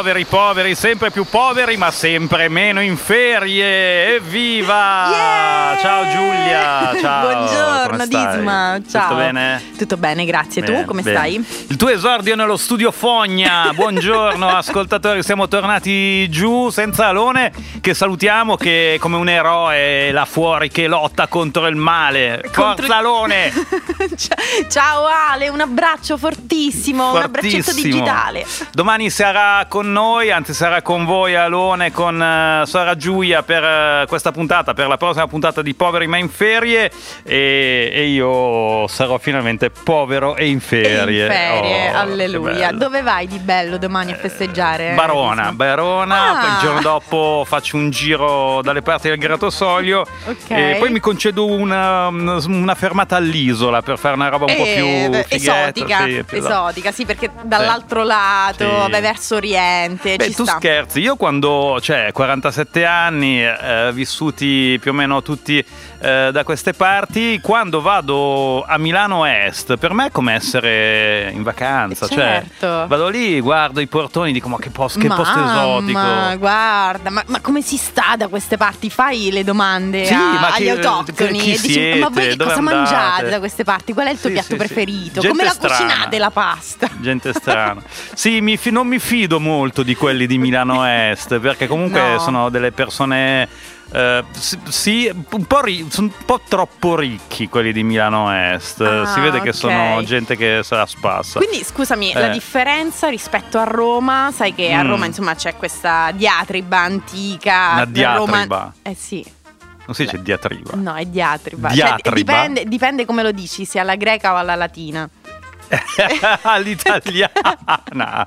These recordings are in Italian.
Poveri, poveri, sempre più poveri, ma sempre meno in ferie. Evviva! Yeah! Ciao Giulia, ciao. Buongiorno? Disma, ciao. Tutto bene? Tutto bene, grazie. Bene, tu come bene. stai? Il tuo esordio nello studio Fogna. Buongiorno ascoltatori, siamo tornati giù senza Alone che salutiamo che come un eroe là fuori che lotta contro il male. Contro- Forza Alone! ciao Ale, un abbraccio fortissimo, un abbraccetto Fortissimo. digitale. Domani sarà con noi, anzi sarà con voi Alone, con eh, Sara Giulia per eh, questa puntata, per la prossima puntata di Poveri ma in ferie e, e io sarò finalmente povero e in ferie. E in ferie, Oh, alleluia. Dove vai di bello domani a festeggiare? Barona? Barona, Ah. il giorno dopo faccio un giro dalle parti del Gratosoglio Ok. e poi mi concedo una, una fermata all'isola per fare una roba un po' Eh, più fighetta, esotica, sì, più- esotica, sì, perché dall'altro lato, Sì. vabbè, verso oriente, Beh, ci tu sta. scherzi, io quando, cioè, 47 anni, eh, vissuti più o meno tutti eh, da queste parti, quando vado a Milano Est, per me è come essere in vacanza, cioè, Certo. vado lì, guardo i portoni, dico ma che, posto, che posto Mamma, esotico. guarda, ma, ma come si sta da queste parti? Fai le domande Sì, a- agli chi- autoctoni chi e dici, siete? ma voi che Dove cosa andate?" mangiate da queste parti? Qual è il tuo Sì, piatto sì, preferito? Gente come la strana. cucinate la pasta? Gente strana. Sì, mi non mi fido molto di quelli di Milano Est, perché comunque No. sono delle persone. Eh, sì, un po', ri- sono un po' troppo ricchi quelli di Milano Est. Ah, si vede che ok. sono gente che se la spassa. Quindi scusami, la Eh. differenza rispetto a Roma, sai che a Mm. Roma insomma c'è questa diatriba antica. Una Roma- diatriba. Eh sì, non si dice diatriba. no, è diatriba. Cioè, Diatriba? dipende, dipende come lo dici, sia alla greca o alla latina. All'italiana.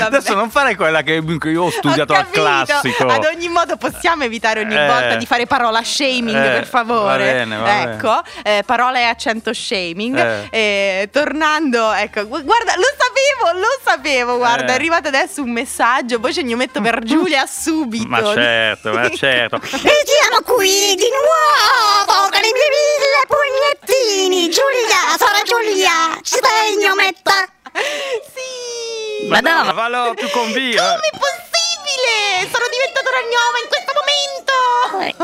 Adesso non fare quella che io ho studiato Ho al classico. Ad ogni modo possiamo evitare ogni Eh. volta di fare parola shaming, Eh, per favore. va bene, va ecco, eh, parola e accento shaming. Eh. Eh, tornando, ecco, gu- guarda, lo sapevo, lo sapevo, guarda, Eh. è arrivato adesso un messaggio, poi ce ne metto per Giulia subito. Ma certo, ma certo. E siamo qui di nuovo con i miei mille pugnettini. Giulia, Sara Giulia, ci stai gnometta? sì! Ma no, fallo più convinto. Come possibile? Sono diventata una gnoma in questo momento!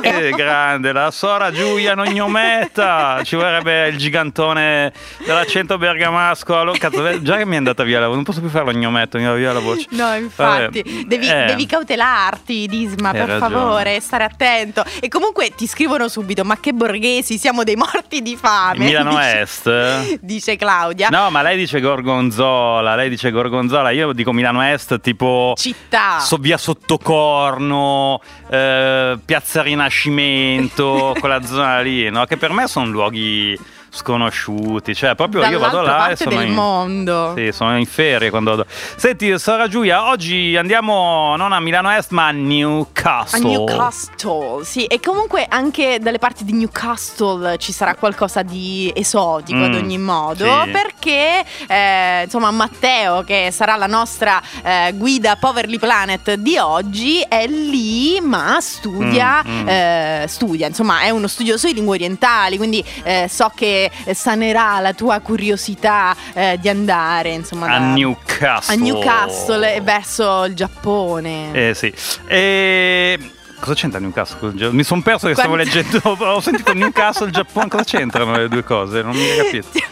Eh, grande, la Sora Giulia non gnometta. Ci vorrebbe il gigantone dell'accento bergamasco. Allora, cazzo, eh, già che mi è andata via la voce, non posso più fare lo gnometto, mi va via la voce. No, infatti, Vabbè, devi, eh, devi cautelarti, Disma, per ragione. favore, stare attento. E comunque ti scrivono subito: Ma che borghesi, siamo dei morti di fame. Milano dice, Est. Dice Claudia. No, ma lei dice Gorgonzola, lei dice Gorgonzola, io dico Milano Est tipo Città. so- via Sottocorno, eh, Piazza Rinascimento, quella zona lì, no? Che per me sono luoghi sconosciuti. Cioè, proprio io vado là e sono del in, mondo. Sì, sono in ferie quando vado. Senti, Sara Giulia, oggi andiamo non a Milano Est, ma a A Newcastle. Newcastle, sì, e comunque anche dalle parti di Newcastle ci sarà qualcosa di esotico ad Mm, ogni modo, sì. perché eh, insomma Matteo, che sarà la nostra eh, guida Poverly Planet di oggi, è lì ma studia, Mm, mm. eh, studia, insomma è uno studioso di lingue orientali, quindi eh, so che sanerà la tua curiosità eh, di andare insomma A da- Newcastle. a Newcastle e verso il Giappone. Eh sì. E... Cosa c'entra Newcastle? Mi sono perso che stavo Quando- leggendo. Ho sentito Newcastle, Giappone. Cosa c'entrano le due cose? Non mi capito. Ti,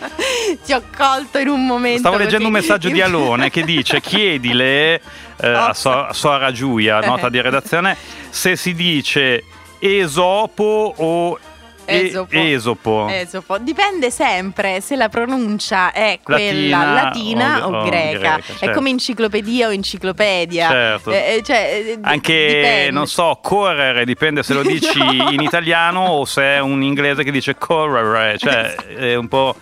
ti ho colto in un momento. Stavo leggendo un così. messaggio di Alone che dice chiedile eh, a, so- a Sora Giulia, nota di redazione, se si dice Esopo o e- Esopo. Esopo. Esopo. Dipende sempre se la pronuncia è quella Latina latina o- o, o greca. greca, È certo. come enciclopedia o enciclopedia. Certo. Eh, eh, cioè, eh, d- Anche, dipende. non so, correre, dipende se lo dici No. in italiano o se è un inglese che dice correre, cioè è un po',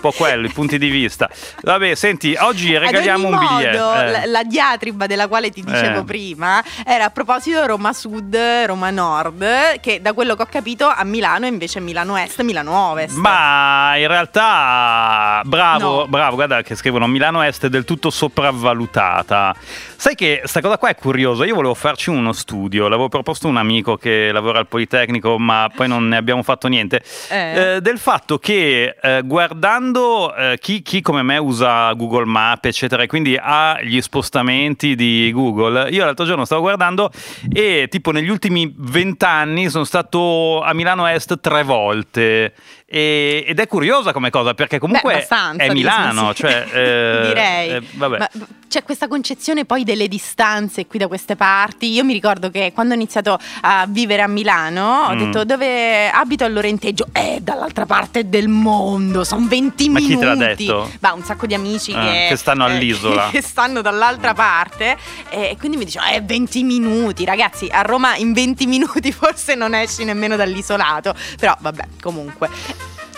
po' quello, i punti di vista. Vabbè, senti, oggi regaliamo un ogni biglietto. modo, eh. la, diatriba della quale ti dicevo Eh. prima era a proposito Roma Sud, Roma Nord, che da quello che ho capito a Milano è invece Milano Est, Milano Ovest. Ma in realtà, bravo, No. bravo, guarda che scrivono Milano Est è del tutto sopravvalutata. Sai che sta cosa qua è curiosa, io volevo farci uno studio, l'avevo proposto a un amico che lavora al Politecnico, ma poi non ne abbiamo fatto niente, Eh. eh, del fatto che eh, guardando eh, chi, chi come me usa Google Maps, eccetera, e quindi ha gli spostamenti di Google, io l'altro giorno stavo guardando e tipo negli ultimi vent'anni sono stato a Milano Est tre volte. E- ed è curiosa come cosa perché comunque Beh, è Milano, sì. cioè eh, direi. eh. Ma c'è questa concezione poi delle distanze qui da queste parti. Io mi ricordo che quando ho iniziato a vivere a Milano ho Mm. detto dove abito all'Orenteggio, è dall'altra parte del mondo, sono 20 Ma chi minuti. te l'ha detto? Bah, un sacco di amici Ah, che, che stanno all'isola. che stanno dall'altra parte e quindi mi dicevano eh 20 minuti, ragazzi, a Roma in 20 minuti forse non esci nemmeno dall'isolato, però vabbè, comunque.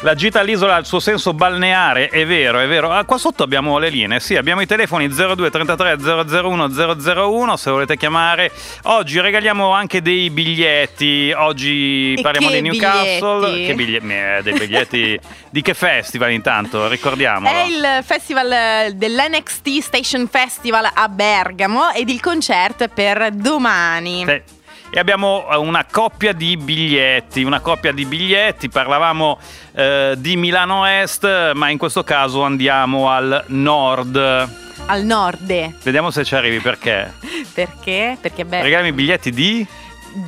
La gita all'isola ha il suo senso balneare, è vero, è vero. Ah, qua sotto abbiamo le linee, sì, abbiamo i telefoni 02 33 001 001 se volete chiamare. Oggi regaliamo anche dei biglietti, oggi E parliamo di Newcastle. biglietti? Che biglietti? Eh, dei biglietti di che festival intanto, ricordiamolo. È il festival eh, dell'NXT Station Festival a Bergamo ed il concerto è per domani. Sì. E abbiamo eh, una coppia di biglietti, una coppia di biglietti, parlavamo eh, di Milano Est, ma in questo caso andiamo al nord. Al nord. Vediamo se ci arrivi perché. Perché? Perché beh. Regalami i biglietti di...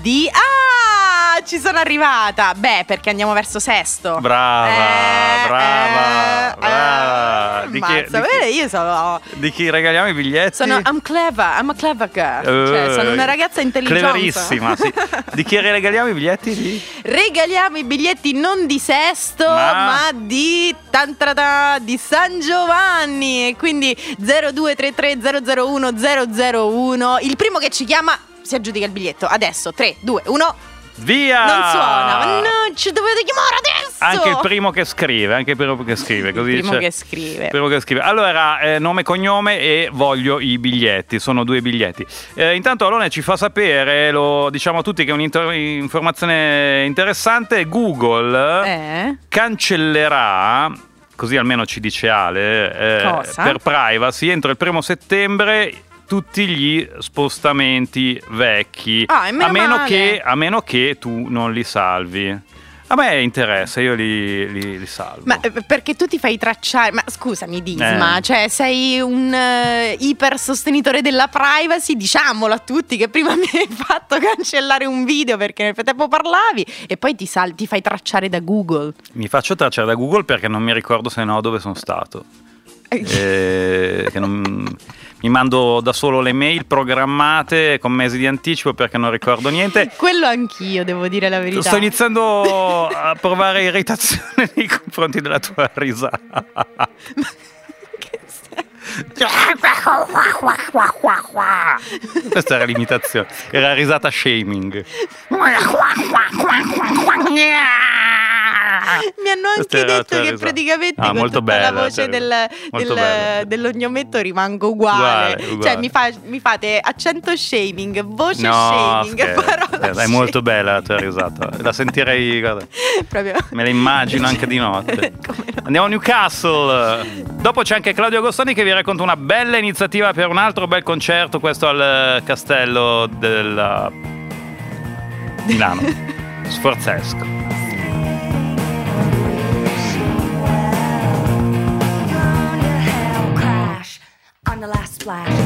Di. Ah! Ci sono arrivata! Beh, perché andiamo verso Sesto. Brava, Eh, brava, eh, brava. eh, Di chi- di io sono. Di chi regaliamo i biglietti? Sono I'm clever, I'm a clever girl. cioè, Eh, sono una ragazza intelligente. Cleverissima, sì. Di chi regaliamo i biglietti? Di... Regaliamo i biglietti non di Sesto, Ma- ma, di Tantrata di San Giovanni. E quindi 0233 001 001. Il primo che ci chiama si aggiudica il biglietto. Adesso 3, 2, 1. Via! Non suona. Ma no, ci dovete chiamare adesso. Anche il primo che scrive, anche il primo che scrive. Così Il primo c'è- che scrive. primo che scrive. Allora, eh, nome e cognome e voglio i biglietti. Sono due biglietti. Eh, intanto Alone ci fa sapere, lo diciamo a tutti che è un'informazione interessante. Google Eh? cancellerà, così almeno ci dice Ale, eh, per privacy entro il primo settembre tutti gli spostamenti vecchi, Ah, meno a, meno che, a meno che tu non li salvi. A me interessa, io li, li- li salvo. Ma eh, perché tu ti fai tracciare? Ma scusami, Disma, Eh. cioè sei un eh, iper sostenitore della privacy? Diciamolo a tutti che prima mi hai fatto cancellare un video perché nel frattempo parlavi e poi ti, sal- ti fai tracciare da Google. Mi faccio tracciare da Google perché non mi ricordo se no dove sono stato. Eh, che non- mi mando da solo le mail programmate con mesi di anticipo perché non ricordo niente. Quello anch'io, devo dire la verità. Sto iniziando a provare irritazione nei confronti della tua risata. Questa era l'imitazione, era risata shaming. Mi hanno anche detto che praticamente Ah, con molto bella, la voce cioè, del, molto del- dell'ognometto rimango uguale. Uguale, Cioè uguale. mi, fa- mi fate accento shaming, voce No, shaming, scherzo, parola è molto bella la tua risata. La sentirei, guarda, Proprio. me la immagino anche di notte. Come no? Andiamo a Newcastle. Dopo c'è anche Claudio Agostoni che vi racconta una bella iniziativa per un altro bel concerto, questo al eh, castello della Milano. Sforzesco. The last splash.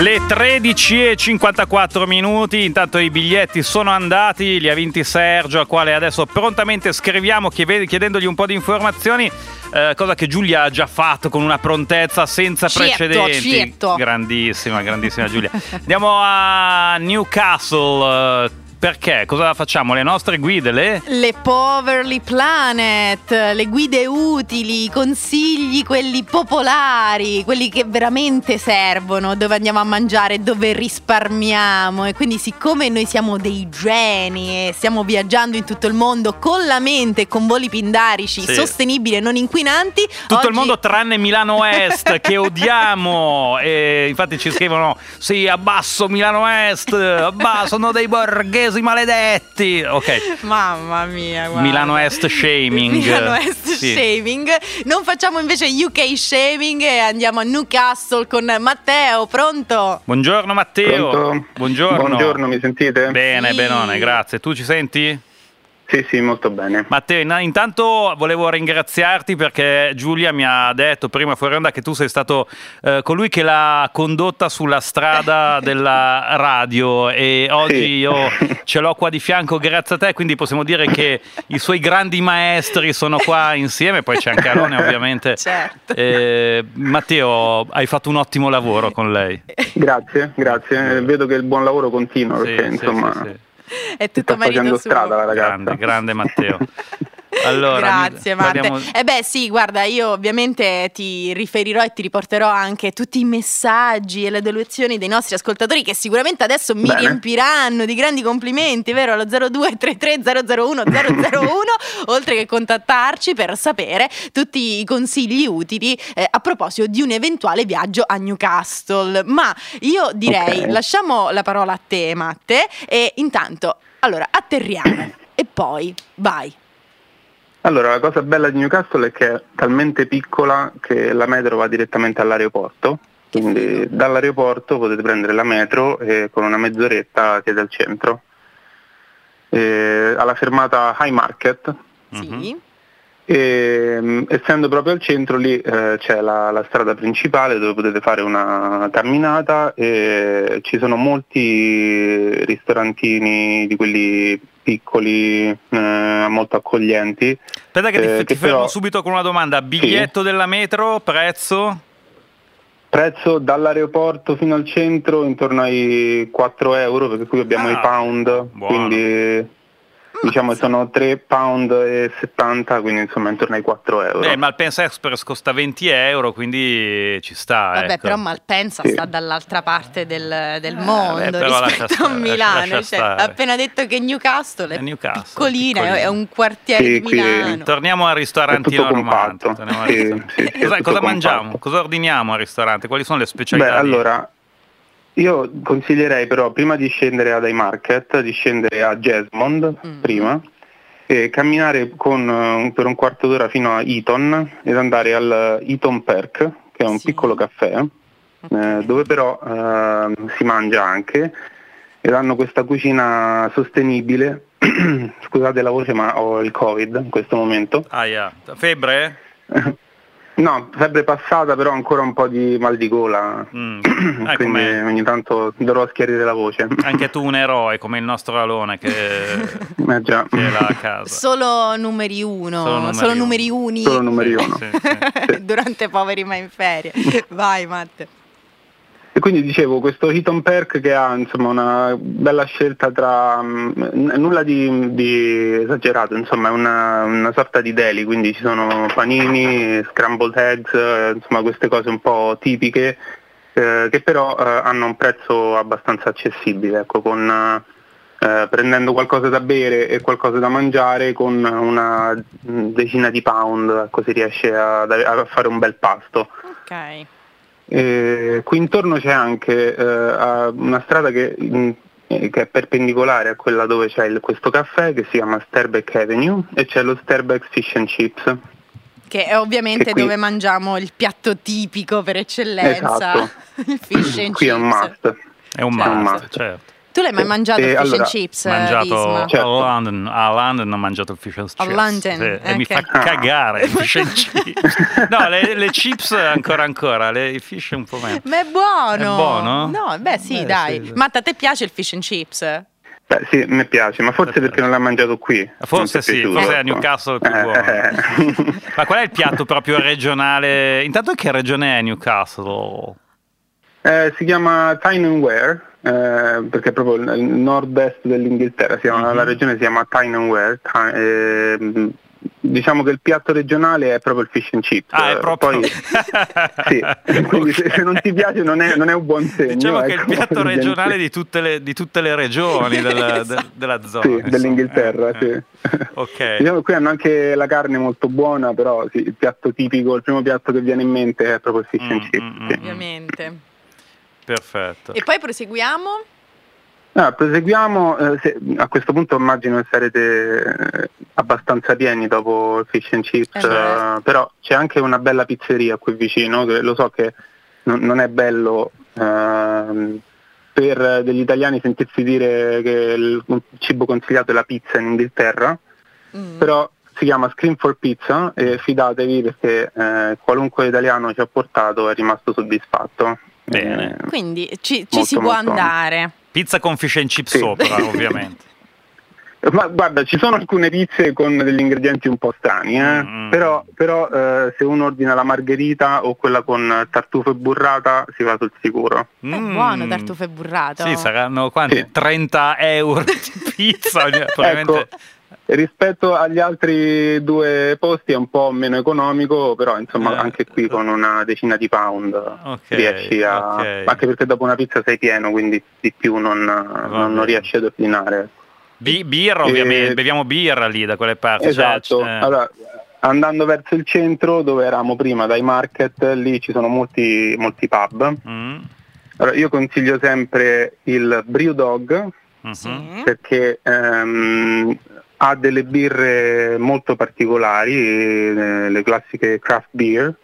Le 13 e 54 minuti, intanto i biglietti sono andati, li ha vinti Sergio, al quale adesso prontamente scriviamo chiede- chiedendogli un po' di informazioni, eh, cosa che Giulia ha già fatto con una prontezza senza Certo, precedenti. certo. Grandissima, grandissima Giulia. Andiamo a Newcastle, eh, perché? Cosa facciamo? Le nostre guide, le... Le Poverly Planet, le guide utili, i consigli, quelli popolari, quelli che veramente servono, dove andiamo a mangiare, dove risparmiamo. E quindi, siccome noi siamo dei geni e stiamo viaggiando in tutto il mondo con la mente con voli pindarici Sì. sostenibili e non inquinanti, Tutto il oggi- mondo tranne Milano Est che odiamo e infatti ci scrivono sì abbasso Milano Est abbasso sono dei borghesi maledetti ok Mamma mia, guarda. Milano Est shaming Milano Est Sì. shaming. Non facciamo invece UK shaming e andiamo a Newcastle con Matteo. Pronto? buongiorno Matteo Pronto? buongiorno Buongiorno, mi sentite? bene Sì. benone grazie tu ci senti? Sì, sì, molto bene. Matteo, in- intanto volevo ringraziarti perché Giulia mi ha detto prima fuori onda che tu sei stato eh, colui che l'ha condotta sulla strada della radio e oggi Sì. io ce l'ho qua di fianco grazie a te, quindi possiamo dire che i suoi grandi maestri sono qua insieme, poi c'è anche Alone ovviamente. Certo. Eh, Matteo, hai fatto un ottimo lavoro con lei. Grazie, grazie. Vedo che il buon lavoro continua Sì, perché sì, insomma sì, sì. È tutto sta facendo suo. strada la ragazza. Grande, grande Matteo. Allora, Grazie Marte. parliamo- Eh beh sì, guarda, io ovviamente ti riferirò e ti riporterò anche tutti i messaggi e le delusioni dei nostri ascoltatori che sicuramente adesso mi Bene. riempiranno di grandi complimenti, vero? Allo 0233 001 001, oltre che contattarci per sapere tutti i consigli utili eh, a proposito di un eventuale viaggio a Newcastle. Ma io direi, Ok. lasciamo la parola a te Matte e intanto, allora, atterriamo e poi vai. Allora, la cosa bella di Newcastle è che è talmente piccola che la metro va direttamente all'aeroporto. Quindi dall'aeroporto potete prendere la metro e con una mezz'oretta siete al centro. E alla fermata High Market, Sì. E, mh, essendo proprio al centro lì eh, c'è la, la strada principale dove potete fare una camminata e ci sono molti ristorantini di quelli piccoli, eh, molto accoglienti. Aspetta che ti, eh, ti fermo però- subito con una domanda. Biglietto della metro, prezzo? Prezzo dall'aeroporto fino al centro intorno ai 4 euro perché qui abbiamo Ah, i pound, buono. quindi diciamo sono 3 pound e 70, quindi insomma intorno ai 4 euro. Beh, Malpensa Express costa 20 euro, quindi ci sta. Vabbè, ecco. però Malpensa Sì. sta dall'altra parte del, del Eh, mondo beh, però lascia rispetto a stare, Milano. lascia Cioè, appena detto che Newcastle è, È Newcastle, piccolina, piccolina. è un quartiere Sì, di Milano. Torniamo al ristorantino Sì, ristorante. sì, sì, cosa cosa mangiamo? Cosa ordiniamo al ristorante? Quali sono le specialità? Beh, di- allora, io consiglierei però prima di scendere ad iMarket, di scendere a Jesmond Mm. prima e camminare con, eh, per un quarto d'ora fino a Eton ed andare al Eton Perk, che è un Sì. piccolo caffè, eh, dove però eh, si mangia anche ed hanno questa cucina sostenibile. Scusate la voce ma ho il covid in questo momento. Ah, yeah. Febbre? No, febbre passata però ancora un po' di mal di gola. Mm. Eh, Quindi come- ogni tanto dovrò schiarire la voce. Anche tu un eroe come il nostro Alone che, Eh già. che è là a casa. Solo numeri uno, Solo numeri solo uno. numeri uni Solo numeri uno. Sì, sì. durante Poveri ma in ferie. Vai Matte. E quindi dicevo, questo Heaton Perk che ha insomma una bella scelta tra mm, n- nulla di, di esagerato, insomma è una, una sorta di deli, quindi ci sono panini, scrambled eggs, eh, insomma queste cose un po' tipiche eh, che però eh, hanno un prezzo abbastanza accessibile, ecco, con, eh, prendendo qualcosa da bere e qualcosa da mangiare con una decina di pound, ecco, si riesce a- a fare un bel pasto. Ok. Eh, qui intorno c'è anche eh, una strada che, in- eh, che è perpendicolare a quella dove c'è il- questo caffè che si chiama Sterbeck Avenue e c'è lo Sterbeck Fish and Chips. Che è ovviamente Che qui- dove mangiamo il piatto tipico per eccellenza, Esatto. il fish and Qui è un chips. must. È un Certo. must, must. certo. Tu l'hai mai mangiato il Eh, fish allora, and chips, Ho mangiato? Certo. a London, a London ho mangiato il fish and chips. A London, Sì, E mi fa cagare il fish and chips. No, le, le chips ancora ancora, le, i fish un po' meno. Ma è buono! È buono? No, beh sì, Beh, dai. sì, sì. Matta, a te piace il fish and chips? Beh sì, mi piace, ma forse perché non l'ha mangiato qui. Forse sì, piaciuto, forse a. Newcastle è più buono. Ma qual è il piatto proprio regionale? Intanto che regione è Newcastle? Eh, si chiama Tyne-and-Wear, eh, perché è proprio il nord-est dell'Inghilterra, si chiama- Mhm. la regione si chiama Tyne-and-Wear. Ty- ehm, diciamo che il piatto regionale è proprio il fish and chips. Ah, è eh, proprio... Poi, sì, quindi se, se non ti piace non è, non è un buon segno. Diciamo che è il ecco, piatto regionale di tutte le, di tutte le regioni del- del- della zona. Sì, dell'Inghilterra, Eh, eh. sì. Ok. Diciamo che qui hanno anche la carne molto buona, però sì, il piatto tipico, il primo piatto che viene in mente è proprio il fish and Mm, chips. mm, sì. mm. Ovviamente. Perfetto. E poi proseguiamo? Ah, proseguiamo, eh, se- a questo punto immagino che sarete eh, abbastanza pieni dopo il fish and chips, Eh beh. eh, però c'è anche una bella pizzeria qui vicino, che lo so che non, non è bello ehm, per degli italiani sentirsi dire che il cibo consigliato è la pizza in Inghilterra, Mm. però si chiama Scream for Pizza e fidatevi perché eh, qualunque italiano ci ha portato è rimasto soddisfatto. Bene. Eh, Quindi ci, ci Molto, si può andare. Pizza con fish and chips Sì. sopra, ovviamente. Ma guarda, ci sono alcune pizze con degli ingredienti un po' strani, eh? Mm. però, però, eh, se uno ordina la margherita o quella con tartufo e burrata si va sul sicuro. È Mm. buono tartufo e burrato. Sì, saranno quanti? Sì. 30 euro di pizza, probabilmente... Ecco, rispetto agli altri due posti è un po' meno economico, però insomma Eh, anche qui con una decina di pound Ok, riesci a... ok. anche perché dopo una pizza sei pieno, quindi di più non, non- non riesci ad ordinare. Bi- birra ovviamente, Eh, beviamo birra lì da quelle parti. cioè, Esatto, eh. allora, andando verso il centro dove eravamo prima dai market, lì ci sono molti, molti pub. Mm, Allora, io consiglio sempre il Brew Dog mhm. Sì. perché ehm, ha delle birre molto particolari, eh, le classiche craft beer.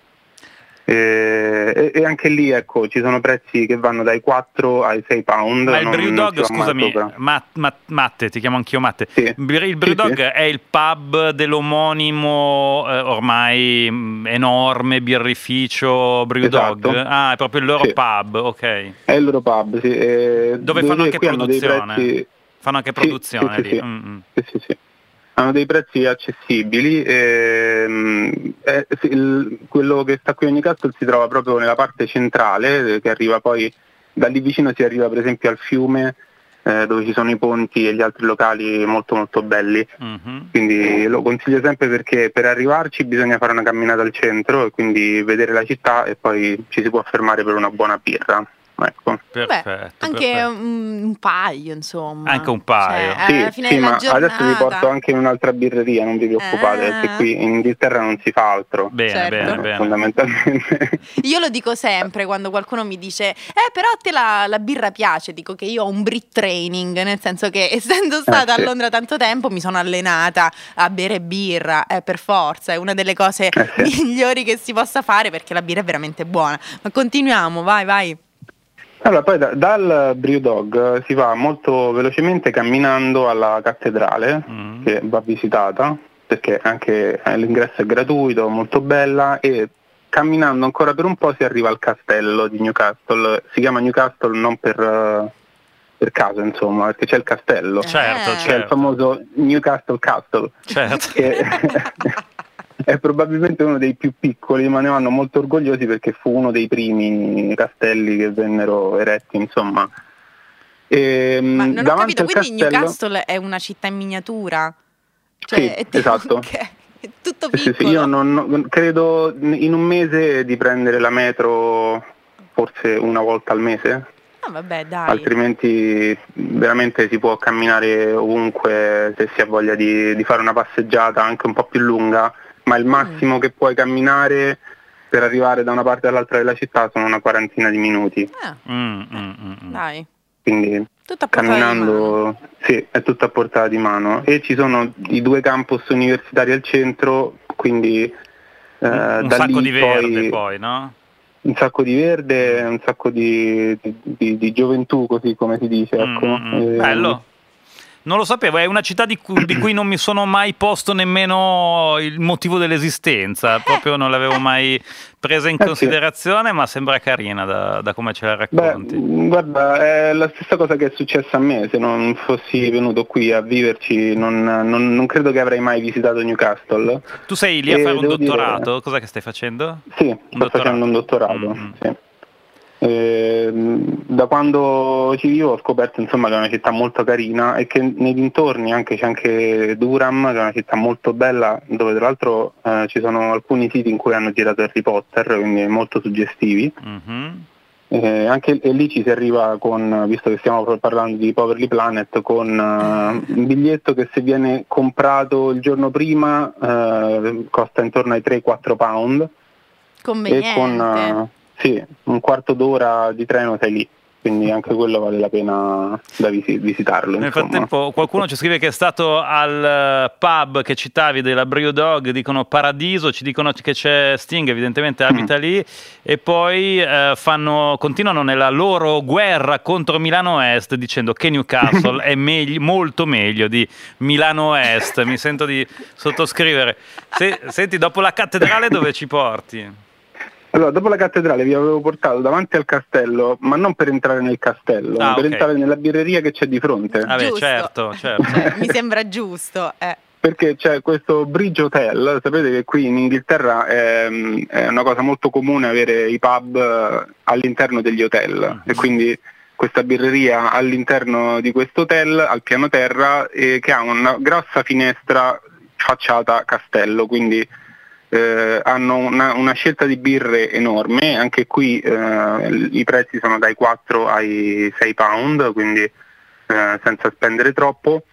eh, e, anche lì ecco ci sono prezzi che vanno dai 4 ai 6 pound. Ma il va mai scusami, sopra. Ma- Ma- Matte, ti chiamo anch'io Matte. Sì. Il Sì, Brewdog sì. è il pub dell'omonimo eh, ormai mh, enorme birrificio Brewdog? Esatto. Ah, è proprio il loro Sì. pub, ok. È il loro pub, sì. eh, Dove fanno anche hanno dei produzione? Fanno anche Sì, produzione sì, lì. sì, sì. Mm, mm. Sì, sì, sì. Hanno dei prezzi accessibili. ehm, eh, il- quello che sta qui a Newcastle si trova proprio nella parte centrale, eh, che arriva poi da lì vicino si arriva per esempio al fiume eh, dove ci sono i ponti e gli altri locali molto molto belli. Mhm. Quindi lo consiglio sempre perché per arrivarci bisogna fare una camminata al centro e quindi vedere la città e poi ci si può fermare per una buona birra. Ecco. Perfetto. Beh, anche perfetto. un, paio, insomma. Anche un paio. Cioè, Sì, alla fine sì, della ma giornata. adesso vi porto anche in un'altra birreria, non vi preoccupate, Ah. perché qui in Inghilterra non si fa altro. Bene, Certo. bene, bene. Fondamentalmente. Io lo dico sempre quando qualcuno mi dice, eh, però a te la, la birra piace. Dico che io ho un Brit training, nel senso che essendo stata sì. a Londra tanto tempo mi sono allenata a bere birra. Eh, per forza, è una delle cose Eh, sì. migliori che si possa fare perché la birra è veramente buona. Ma continuiamo, vai, vai. Allora, poi da- dal Brewdog si va molto velocemente camminando alla cattedrale, Mm. che va visitata, perché anche eh, l'ingresso è gratuito, molto bella, e camminando ancora per un po' si arriva al castello di Newcastle. Si chiama Newcastle non per, eh, per caso, insomma, perché c'è il castello. Certo, Eh. C'è il certo. famoso Newcastle Castle. certo. che è probabilmente uno dei più piccoli, ma ne vanno molto orgogliosi perché fu uno dei primi castelli che vennero eretti, insomma. E, Ma non ho davanti capito, quindi castello- Newcastle è una città in miniatura? Sì, è esatto. ok, è tutto Sì, sì, piccolo. sì, io non- non- credo in un mese di prendere la metro forse una volta al mese, Ah, vabbè, dai. altrimenti veramente si può camminare ovunque se si ha voglia di, di fare una passeggiata anche un po' più lunga, ma il Mm. massimo che puoi camminare per arrivare da una parte all'altra della città sono una quarantina di minuti, Ah, Mm, mm, mm, mm. dai. quindi Tutto a portata di mano. camminando sì, è tutto a portata di mano e ci sono i due campus universitari al centro, quindi eh, un da sacco lì di verde poi poi, no? un sacco di verde, un sacco di, di- di- di gioventù, così come si dice. Ecco. Mm, mm, mm. Eh, Bello. Non lo sapevo, è una città di cui, di cui non mi sono mai posto nemmeno il motivo dell'esistenza, proprio non l'avevo mai presa in Eh considerazione, ma sembra carina da, da come ce la Beh, racconti. mh, guarda, è la stessa cosa che è successa a me, se non fossi venuto qui a viverci non, non- non credo che avrei mai visitato Newcastle. tu sei lì a eh, fare un devo dire- dottorato? Cos'è che stai facendo? Sì, sto dottorato. facendo un dottorato. Mm. sì. Ehm, da quando ci vivo ho scoperto insomma, che è una città molto carina e che nei dintorni anche, c'è anche Durham, che è una città molto bella, dove tra l'altro eh, ci sono alcuni siti in cui hanno girato Harry Potter, quindi molto suggestivi. Mhm. Eh, anche e lì ci si arriva con, visto che stiamo parlando di Poverly Planet, con eh, un biglietto che se viene comprato il giorno prima eh, costa intorno ai 3-4 pound e Conveniente. con eh, sì, un quarto d'ora di treno sei lì, quindi anche quello vale la pena da visi- visitarlo. Nel insomma. frattempo qualcuno ci scrive che è stato al eh, pub che citavi della Brio Dog, dicono Paradiso, ci dicono che c'è Sting, evidentemente abita lì, e poi eh, fanno, continuano nella loro guerra contro Milano Est dicendo che Newcastle è megli- molto meglio di Milano Est, mi sento di sottoscrivere. Se- senti, dopo la cattedrale dove ci porti? Allora, dopo la cattedrale vi avevo portato davanti al castello, ma non per entrare nel castello, Ah, ma per ok. entrare nella birreria che c'è di fronte. Vabbè, Giusto. certo, certo. Cioè, mi sembra giusto. eh. Perché c'è questo Bridge Hotel, sapete che qui in Inghilterra è, è una cosa molto comune avere i pub all'interno degli hotel Mm. e quindi questa birreria all'interno di questo hotel al piano terra eh, che ha una grossa finestra facciata castello, quindi eh, hanno una, una, scelta di birre enorme, anche qui eh, i prezzi sono dai 4 ai 6 pound, quindi eh, senza spendere troppo.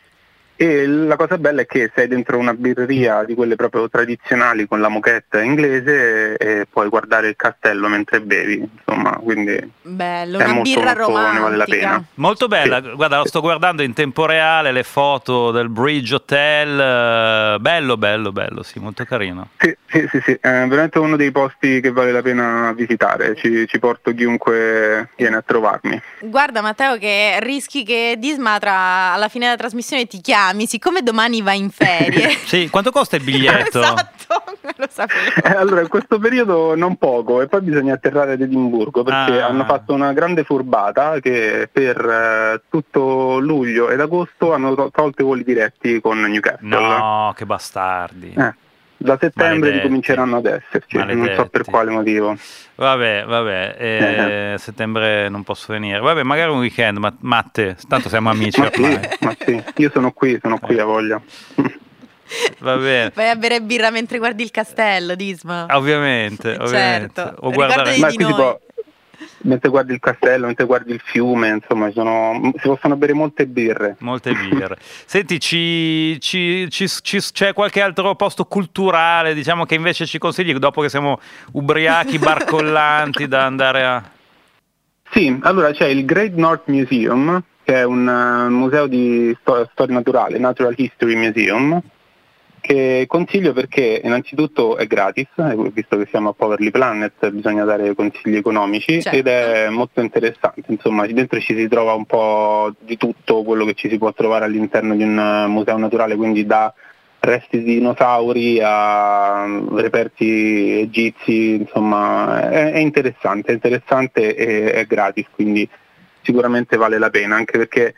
E la cosa bella è che sei dentro una birreria di quelle proprio tradizionali con la moquette inglese e puoi guardare il castello mentre bevi, insomma, quindi Bello, è una molto, birra molto, ne vale la romantica. pena. Molto bella, guarda, lo sto guardando in tempo reale le foto del Bridge Hotel, eh, bello, bello, bello, sì, molto carino. Sì, sì, sì, sì, è veramente uno dei posti che vale la pena visitare, ci, ci porto chiunque viene a trovarmi. Guarda Matteo che rischi che Disma tra, alla fine della trasmissione ti chiami, siccome domani vai in ferie. Sì, quanto costa il biglietto? esatto, lo sapevo. Eh, Allora, in questo periodo non poco e poi bisogna atterrare ad Edimburgo perché Ah. hanno fatto una grande furbata che per eh, tutto luglio ed agosto hanno to- tolto i voli diretti con Newcastle. No, che bastardi. Eh, da settembre Maledetti. ricominceranno ad esserci, non so Maledetti. per quale motivo. Vabbè, vabbè, eh, settembre non posso venire. Vabbè, magari un weekend, ma Matte, tanto siamo amici Ma sì, ma sì, io sono qui, sono qui a voglia. Va bene. Vai a bere birra mentre guardi il castello, Disma. Ovviamente, ovviamente. Certo. O guardare... Ma di qui si noi. può, mentre guardi il castello, mentre guardi il fiume, insomma, sono- si possono bere molte birre. Molte birre. Senti, ci, ci- ci- c'è qualche altro posto culturale, diciamo, che invece ci consigli dopo che siamo ubriachi, barcollanti, da andare a... Sì, allora c'è il Great North Museum, che è un eh, museo di sto- storia naturale, Natural History Museum, che consiglio perché innanzitutto è gratis, eh, visto che siamo a Poverly Planet bisogna dare consigli economici Certo. ed è molto interessante, insomma dentro ci si trova un po' di tutto quello che ci si può trovare all'interno di un eh, museo naturale, quindi da resti di dinosauri a reperti egizi, insomma è, è interessante, è interessante e è gratis, quindi sicuramente vale la pena, anche perché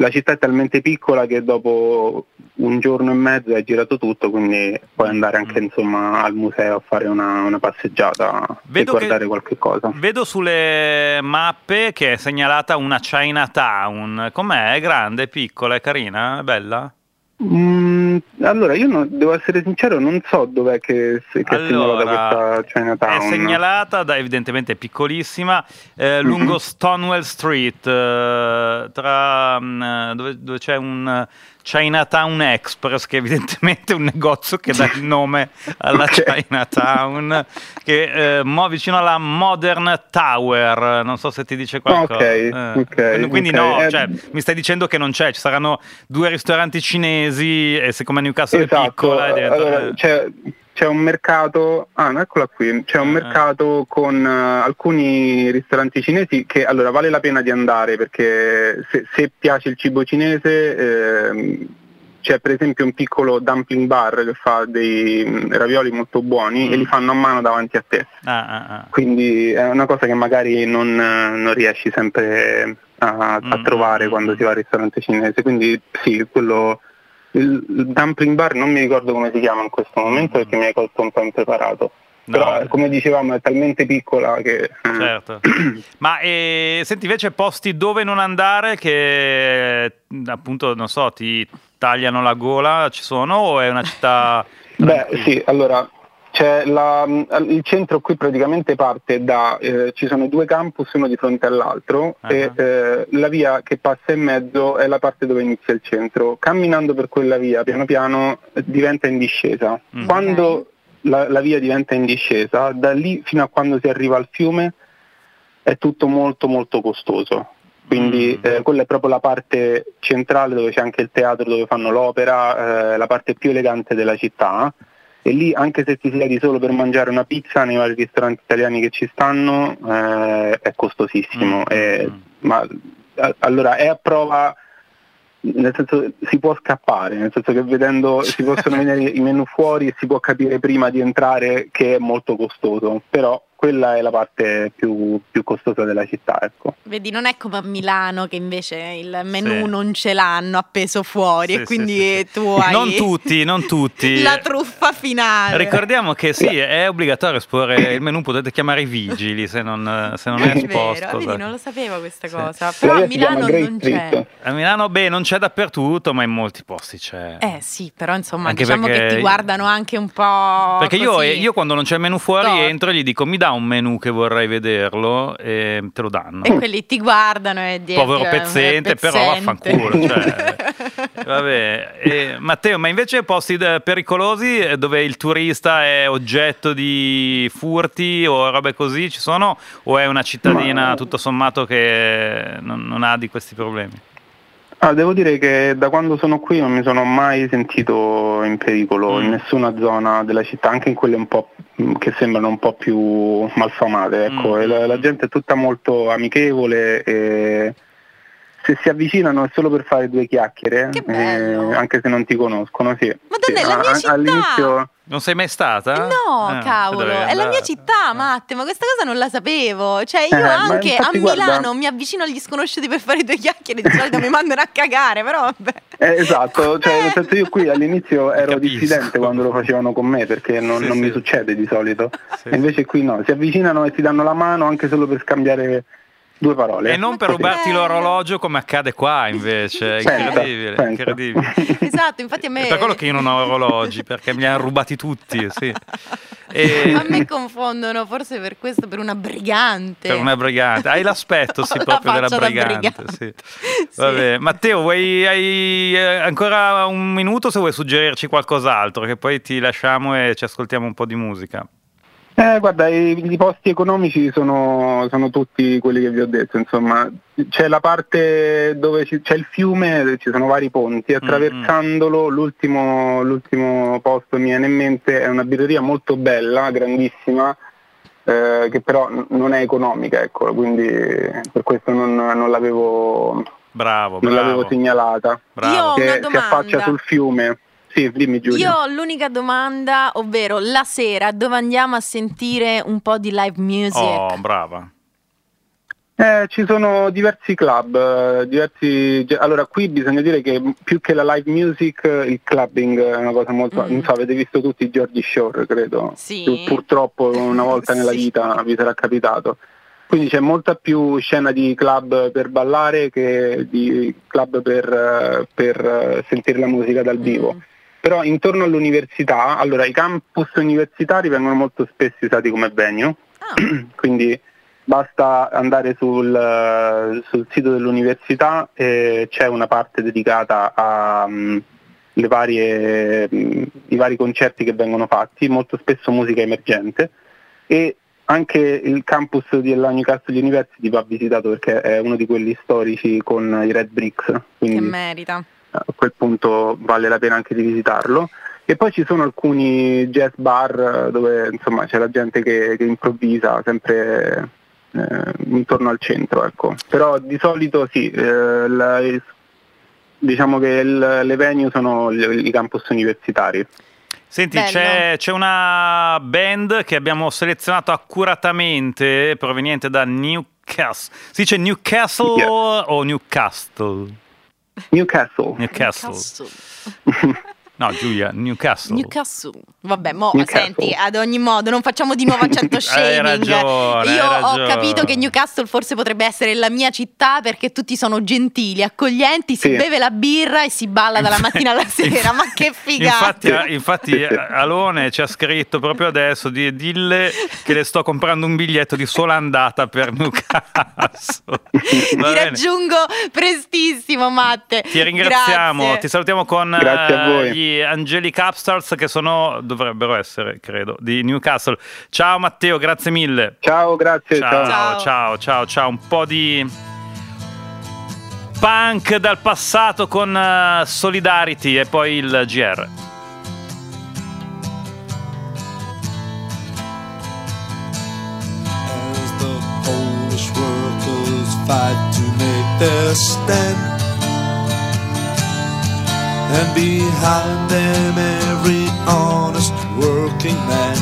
la città è talmente piccola che dopo un giorno e mezzo hai girato tutto, quindi puoi andare anche Mm. insomma, al museo a fare una, una passeggiata Vedo e che- guardare qualche cosa. Vedo sulle mappe che è segnalata una Chinatown. Com'è? È grande, è piccola, è carina, è bella? Mm, allora, io no- devo essere sincero, non so dov'è che, che è segnalata questa Chinatown. È segnalata, da, evidentemente è piccolissima, eh, lungo Stonewall Street, eh, tra, mm, dove, dove c'è un eh, Chinatown Express, che evidentemente è un negozio che dà il nome alla Ok. Chinatown, che eh, mo- vicino alla Modern Tower, non so se ti dice qualcosa. Ok, Eh, ok, Quindi ok. no, Eh, cioè, mi stai dicendo che non c'è, ci saranno due ristoranti cinesi e siccome Newcastle è Esatto, piccola è diventata- allora, c'è, c'è un mercato, ah eccola qui, c'è un Eh. mercato con eh, alcuni ristoranti cinesi che allora vale la pena di andare perché se, se piace il cibo cinese ehm, c'è per esempio un piccolo dumpling bar che fa dei mm, ravioli molto buoni Mm. e li fanno a mano davanti a te, Ah, ah, ah. quindi è una cosa che magari non, eh, non riesci sempre a, a Mm, trovare mm, quando mm. si va al ristorante cinese, quindi sì, quello il, il dumpling bar non mi ricordo come si chiama in questo momento perché mi hai colto un po' impreparato. No. Però eh, come dicevamo è talmente piccola che... eh, Certo. Ma eh, senti invece posti dove non andare che appunto non so ti tagliano la gola ci sono o è una città Beh sì, allora c'è la- il centro qui praticamente parte da, eh, ci sono due campus uno di fronte all'altro Ah. e eh, la via che passa in mezzo è la parte dove inizia il centro. Camminando per quella via piano piano eh, diventa in discesa. Mm. Quando la, la via diventa in discesa, da lì fino a quando si arriva al fiume è tutto molto molto costoso. Quindi Mm. eh, quella è proprio la parte centrale dove c'è anche il teatro dove fanno l'opera, eh, la parte più elegante della città. E lì anche se ti siedi solo per mangiare una pizza nei vari ristoranti italiani che ci stanno eh, è costosissimo. Mm, E- mm. ma a- allora è a prova nel senso si può scappare, nel senso che vedendo si possono vedere i menu fuori e si può capire prima di entrare che è molto costoso, però quella è la parte più, più costosa della città, ecco. Vedi, non è come a Milano che invece il menù Sì. non ce l'hanno appeso fuori Sì, e quindi sì, tu hai Non tutti, non tutti. la truffa finale. Ricordiamo che sì, è obbligatorio esporre il menù, potete chiamare i vigili se non, se non è È esposto. vero, vedi, non lo sapevo questa cosa. Però a Milano non c'è. A Milano, beh, non c'è dappertutto, ma in molti posti c'è. Eh sì, però insomma Anche diciamo che perché- ti guardano anche un po' Perché io, così. io quando non c'è il menù fuori Storto. entro e gli dico mi dà un menù che vorrei vederlo e te lo danno. E quelli ti guardano e dicono Povero pezzente, però vaffanculo. Cioè, vabbè. E, Matteo, ma invece posti eh, pericolosi eh, dove il turista è oggetto di furti o robe così ci sono? O è una cittadina Ma- tutto sommato che non, non ha di questi problemi? Ah, devo dire che da quando sono qui non mi sono mai sentito in pericolo Mm. in nessuna zona della città, anche in quelle un po' mh, che sembrano un po' più malfamate. Ecco. Mm. La, la gente è tutta molto amichevole e se si avvicinano è solo per fare due chiacchiere, eh, anche se non ti conoscono. Sì. Madonna, Sì, la mia città! All'inizio Non sei mai stata? No, Eh, cavolo, è la mia città, Matte, ma questa cosa non la sapevo. Cioè, io Eh, anche a infatti, guarda- Milano mi avvicino agli sconosciuti per fare due chiacchiere, di solito mi mandano a cagare, però vabbè. Eh, esatto, cioè, nel senso io qui all'inizio ero Capisco. diffidente quando lo facevano con me perché non, Sì, non sì. mi succede di solito. Sì, E invece qui no, si avvicinano e ti danno la mano anche solo per scambiare due parole. E non per rubarti l'orologio come accade qua invece, è Pensa, incredibile, pensa. incredibile. Esatto, infatti a me... È per quello che io non ho orologi, perché me li hanno rubati tutti, sì. E- A me confondono, forse per questo, per una brigante. per una brigante. Hai l'aspetto, sì, la proprio della brigante. brigante. Sì. Sì. Vabbè. Matteo, vuoi, hai eh, ancora un minuto se vuoi suggerirci qualcos'altro, che poi ti lasciamo e ci ascoltiamo un po' di musica. Eh, guarda, i, i posti economici sono, sono tutti quelli che vi ho detto, insomma, c'è la parte dove ci- c'è il fiume, ci sono vari ponti, attraversandolo l'ultimo, l'ultimo posto mi viene in mente è una birreria molto bella, grandissima, eh, che però n- non è economica, ecco, quindi per questo non, non l'avevo, Bravo, non l'avevo segnalata. bravo. Io- Ho Che si affaccia sul fiume. Sì, dimmi Giulia. Io ho l'unica domanda, ovvero la sera dove andiamo a sentire un po' di live music? Oh, brava. Eh, ci sono diversi club, eh, diversi... Allora qui bisogna dire che più che la live music eh, il clubbing è una cosa molto... Mm. Non so, avete visto tutti i Georgie Shore, credo. Sì. Pur- Purtroppo una volta nella Sì. vita vi sarà capitato. Quindi c'è molta più scena di club per ballare che di club per, eh, per, sentire la musica dal vivo. Mm. Però intorno all'università, allora i campus universitari vengono molto spesso usati come venue, Ah, quindi basta andare sul, sul sito dell'università e c'è una parte dedicata a mm, varie, mm, i vari concerti che vengono fatti, molto spesso musica emergente. E anche il campus della Newcastle University va visitato perché è uno di quelli storici con i Red Bricks, che quindi merita. A quel punto vale la pena anche di visitarlo. E poi ci sono alcuni jazz bar eh, dove insomma c'è la gente che, che improvvisa sempre eh, intorno al centro, ecco. Però di solito sì, eh, la- diciamo che il- le venue sono gli- i campus universitari. Senti, c'è, c'è una band che abbiamo selezionato accuratamente, proveniente da Newcastle. Si dice Newcastle Yes. o Newcastle? Newcastle. Newcastle. No, Giulia, Newcastle. Newcastle. Vabbè, mo Newcastle. senti, ad ogni modo, non facciamo di nuovo accento Hai shaming. ragione, Io hai ho capito che Newcastle forse potrebbe essere la mia città perché tutti sono gentili, accoglienti, si Sì. beve la birra e si balla dalla mattina alla sera. Ma che figata! Infatti, infatti Alone ci ha scritto proprio adesso di dille che le sto comprando un biglietto di sola andata per Newcastle. Ti raggiungo prestissimo, Matte. Ti ringraziamo, Grazie. ti salutiamo con Grazie a eh, voi. Angelic Upstarts che sono, dovrebbero essere, credo, di Newcastle. Ciao Matteo, grazie mille. Ciao, grazie. Ciao, ciao. ciao, ciao, ciao, Un po' di punk dal passato con eh, Solidarity e poi il GR. as the Polish workers fight to make their stand. And behind them, every honest working man.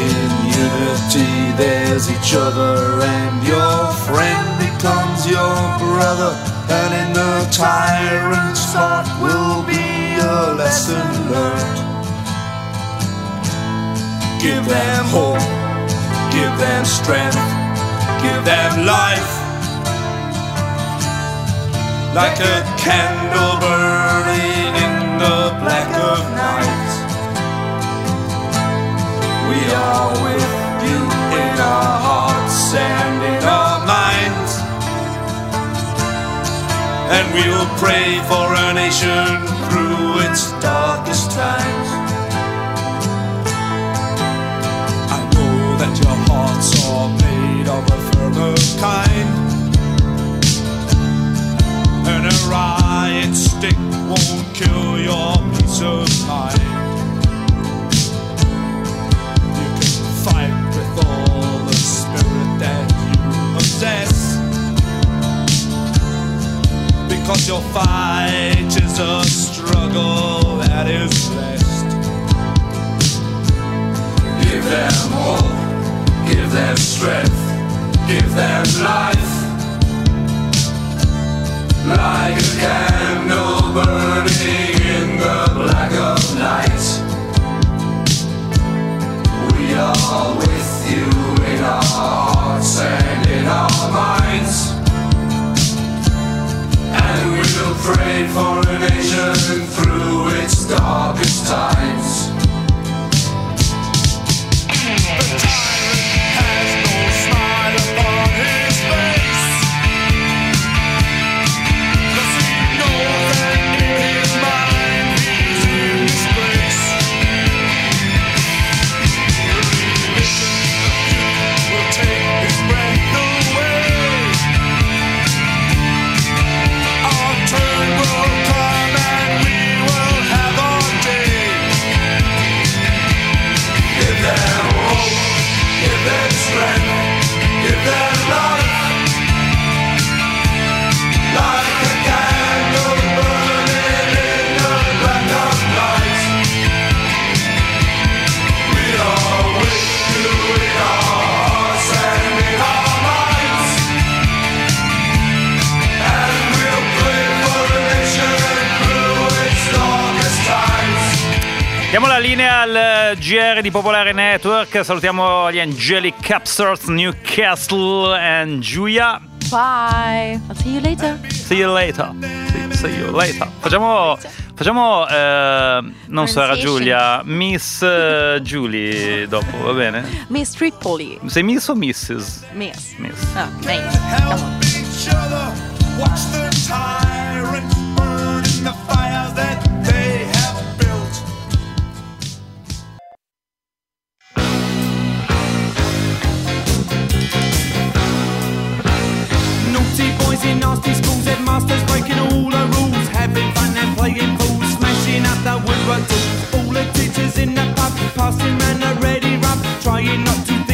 In unity, there's each other, and your friend becomes your brother. And in the tyrant's heart will be a lesson learned. Give them hope, give them strength, give them life. Like a candle burning in the black of night. We are with you in our hearts and in our minds. And we will pray for our nation through its darkest times. I know that your hearts are made of a firmer kind. And a riot stick won't kill your peace of mind. You can fight with all the spirit that you possess. Because your fight is a struggle that is blessed. Give them hope, give them strength, give them life. Like a candle burning in the black of night. We are with you in our hearts and in our minds. And we will pray for di Popolare Network. Salutiamo gli Angelic Capsters, Newcastle and Giulia. Bye. I'll see you later. See you later. See, see you later. Facciamo, facciamo eh, non Sara Pronunciation. Giulia, Miss eh, Julie dopo, va bene? Miss Tripoli. Sei Miss o Mrs? Miss. Miss. Ah, meglio. Come on. In nasty schools, headmasters breaking all the rules, having fun and playing fools, smashing up the woodwork tools. All the teachers in the pub, passing round the ready rub, trying not to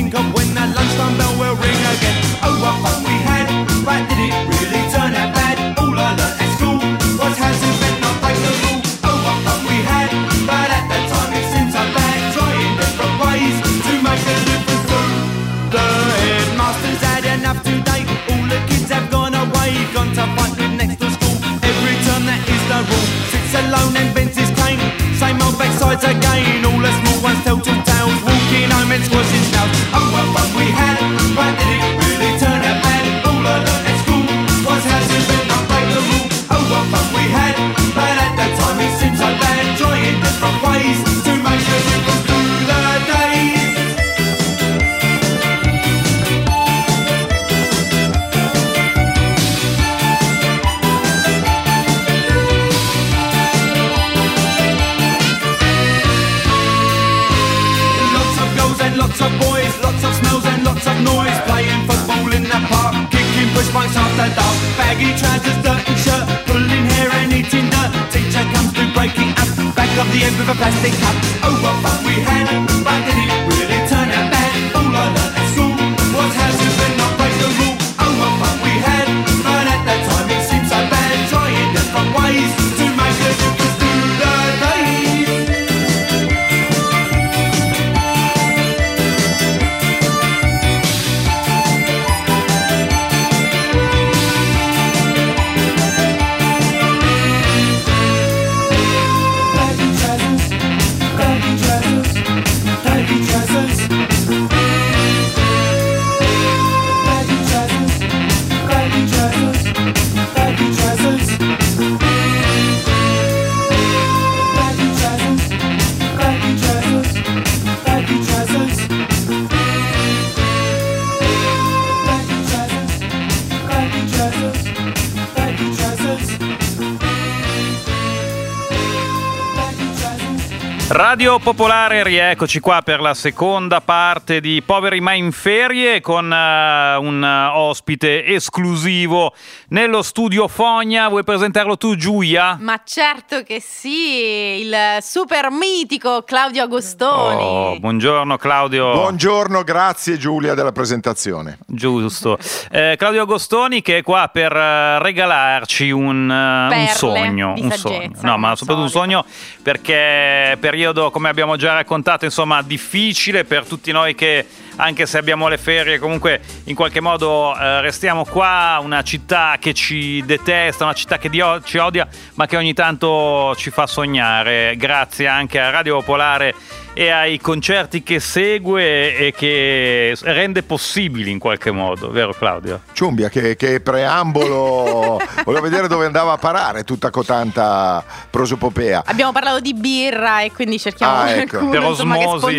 Radio Popolare, rieccoci qua per la seconda parte di Poveri ma in ferie con eh, un eh, ospite esclusivo nello studio Fogna. Vuoi presentarlo tu, Giulia? Ma certo che sì, il super mitico Claudio Agostoni. Oh, buongiorno Claudio. Buongiorno, grazie Giulia della presentazione. Giusto. Eh, Claudio Agostoni che è qua per eh, regalarci un, un sogno. un saggezza, sogno. No, ma soprattutto un solito. sogno perché periodo, come abbiamo già raccontato, insomma, difficile per tutti noi che anche se abbiamo le ferie, comunque in qualche modo eh, restiamo qua, una città che ci detesta, una città che dio- ci odia, ma che ogni tanto ci fa sognare. Grazie anche a Radio Popolare e ai concerti che segue e che rende possibili in qualche modo, vero Claudio? Ciumbia, che, che preambolo, volevo vedere dove andava a parare tutta cotanta prosopopea. Abbiamo parlato di birra e quindi cerchiamo Ah, ecco. qualcuno insomma, che osmosi,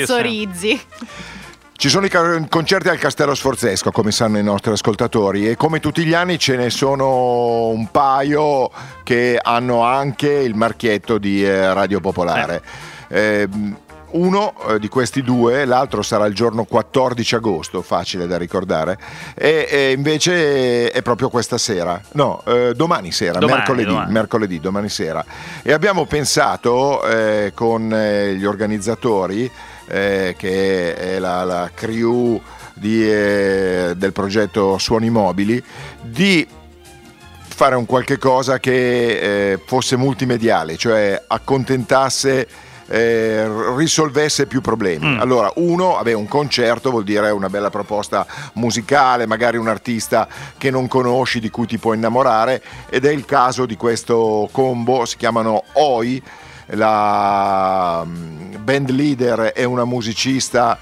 sì. Ci sono i concerti al Castello Sforzesco, come sanno i nostri ascoltatori, e come tutti gli anni ce ne sono un paio che hanno anche il marchietto di eh, Radio Popolare. Ehm, uno eh, di questi due, l'altro sarà il giorno 14 agosto, facile da ricordare, e, e invece è proprio questa sera, no, eh, domani sera, Domani, mercoledì, domani. mercoledì, domani sera. E abbiamo pensato eh, con eh, gli organizzatori, eh, che è la, la crew di, eh, del progetto Suoni Mobili, di fare un qualche cosa che eh, fosse multimediale, cioè accontentasse, eh, risolvesse più problemi. Mm. Allora, uno, vabbè, un concerto vuol dire una bella proposta musicale, magari un artista che non conosci, di cui ti puoi innamorare, ed è il caso di questo combo, si chiamano OI, la mm, band leader è una musicista,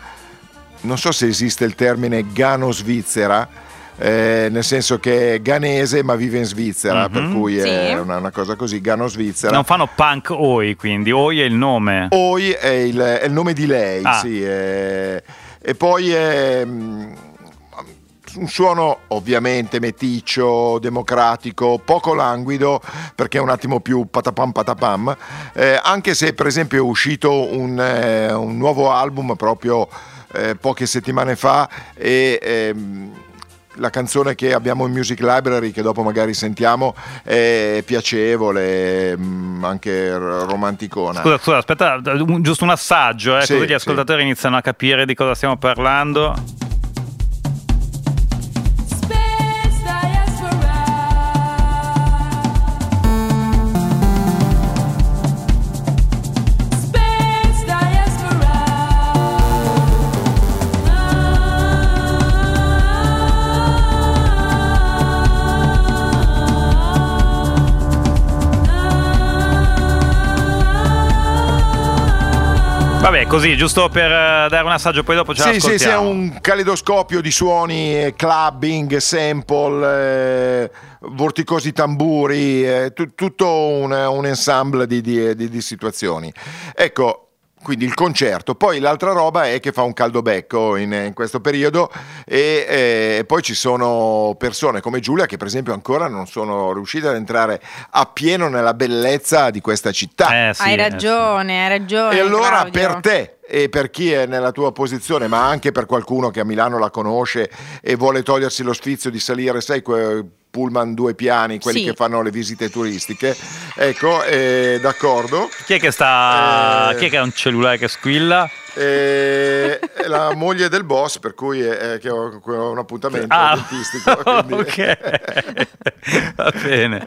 non so se esiste il termine gano-svizzera, eh, nel senso che è ganese ma vive in Svizzera, Mhm. per cui Sì. è una, una cosa così, gano-svizzera. Non fanno punk Oi, quindi Oi è il nome. Oi è il, è il nome di lei, Ah. sì, eh, e poi è mm, un suono ovviamente meticcio, democratico, poco languido, perché è un attimo più patapam patapam, eh, anche se per esempio è uscito un, eh, un nuovo album proprio eh, poche settimane fa e... ehm, la canzone che abbiamo in Music Library, che dopo magari sentiamo, è piacevole, mm, anche romanticona. Scusa, scusa, aspetta, giusto un assaggio, eh, Sì, così gli sì. ascoltatori iniziano a capire di cosa stiamo parlando. Vabbè, così, giusto per eh, dare un assaggio, poi dopo ce Sì, sì, sì, è l'ascoltiamo. un calidoscopio di suoni, eh, clubbing, sample, eh, vorticosi tamburi, eh, tu- tutto un, un ensemble di, di- di- di situazioni. Ecco, quindi il concerto. Poi l'altra roba è che fa un caldo becco in, in questo periodo e eh, poi ci sono persone come Giulia che per esempio ancora non sono riuscite ad entrare appieno nella bellezza di questa città. Eh, sì, hai eh, ragione, hai ragione. E allora Claudio. per te e per chi è nella tua posizione, ma anche per qualcuno che a Milano la conosce e vuole togliersi lo sfizio di salire, sai, pullman due piani, quelli Sì. che fanno le visite turistiche, ecco, eh, d'accordo. Chi è che sta. Eh. Chi è che ha un cellulare che squilla? Eh, è la moglie del boss, per cui è, è che ho, ho un appuntamento Ah, dentistico. ok. Va bene.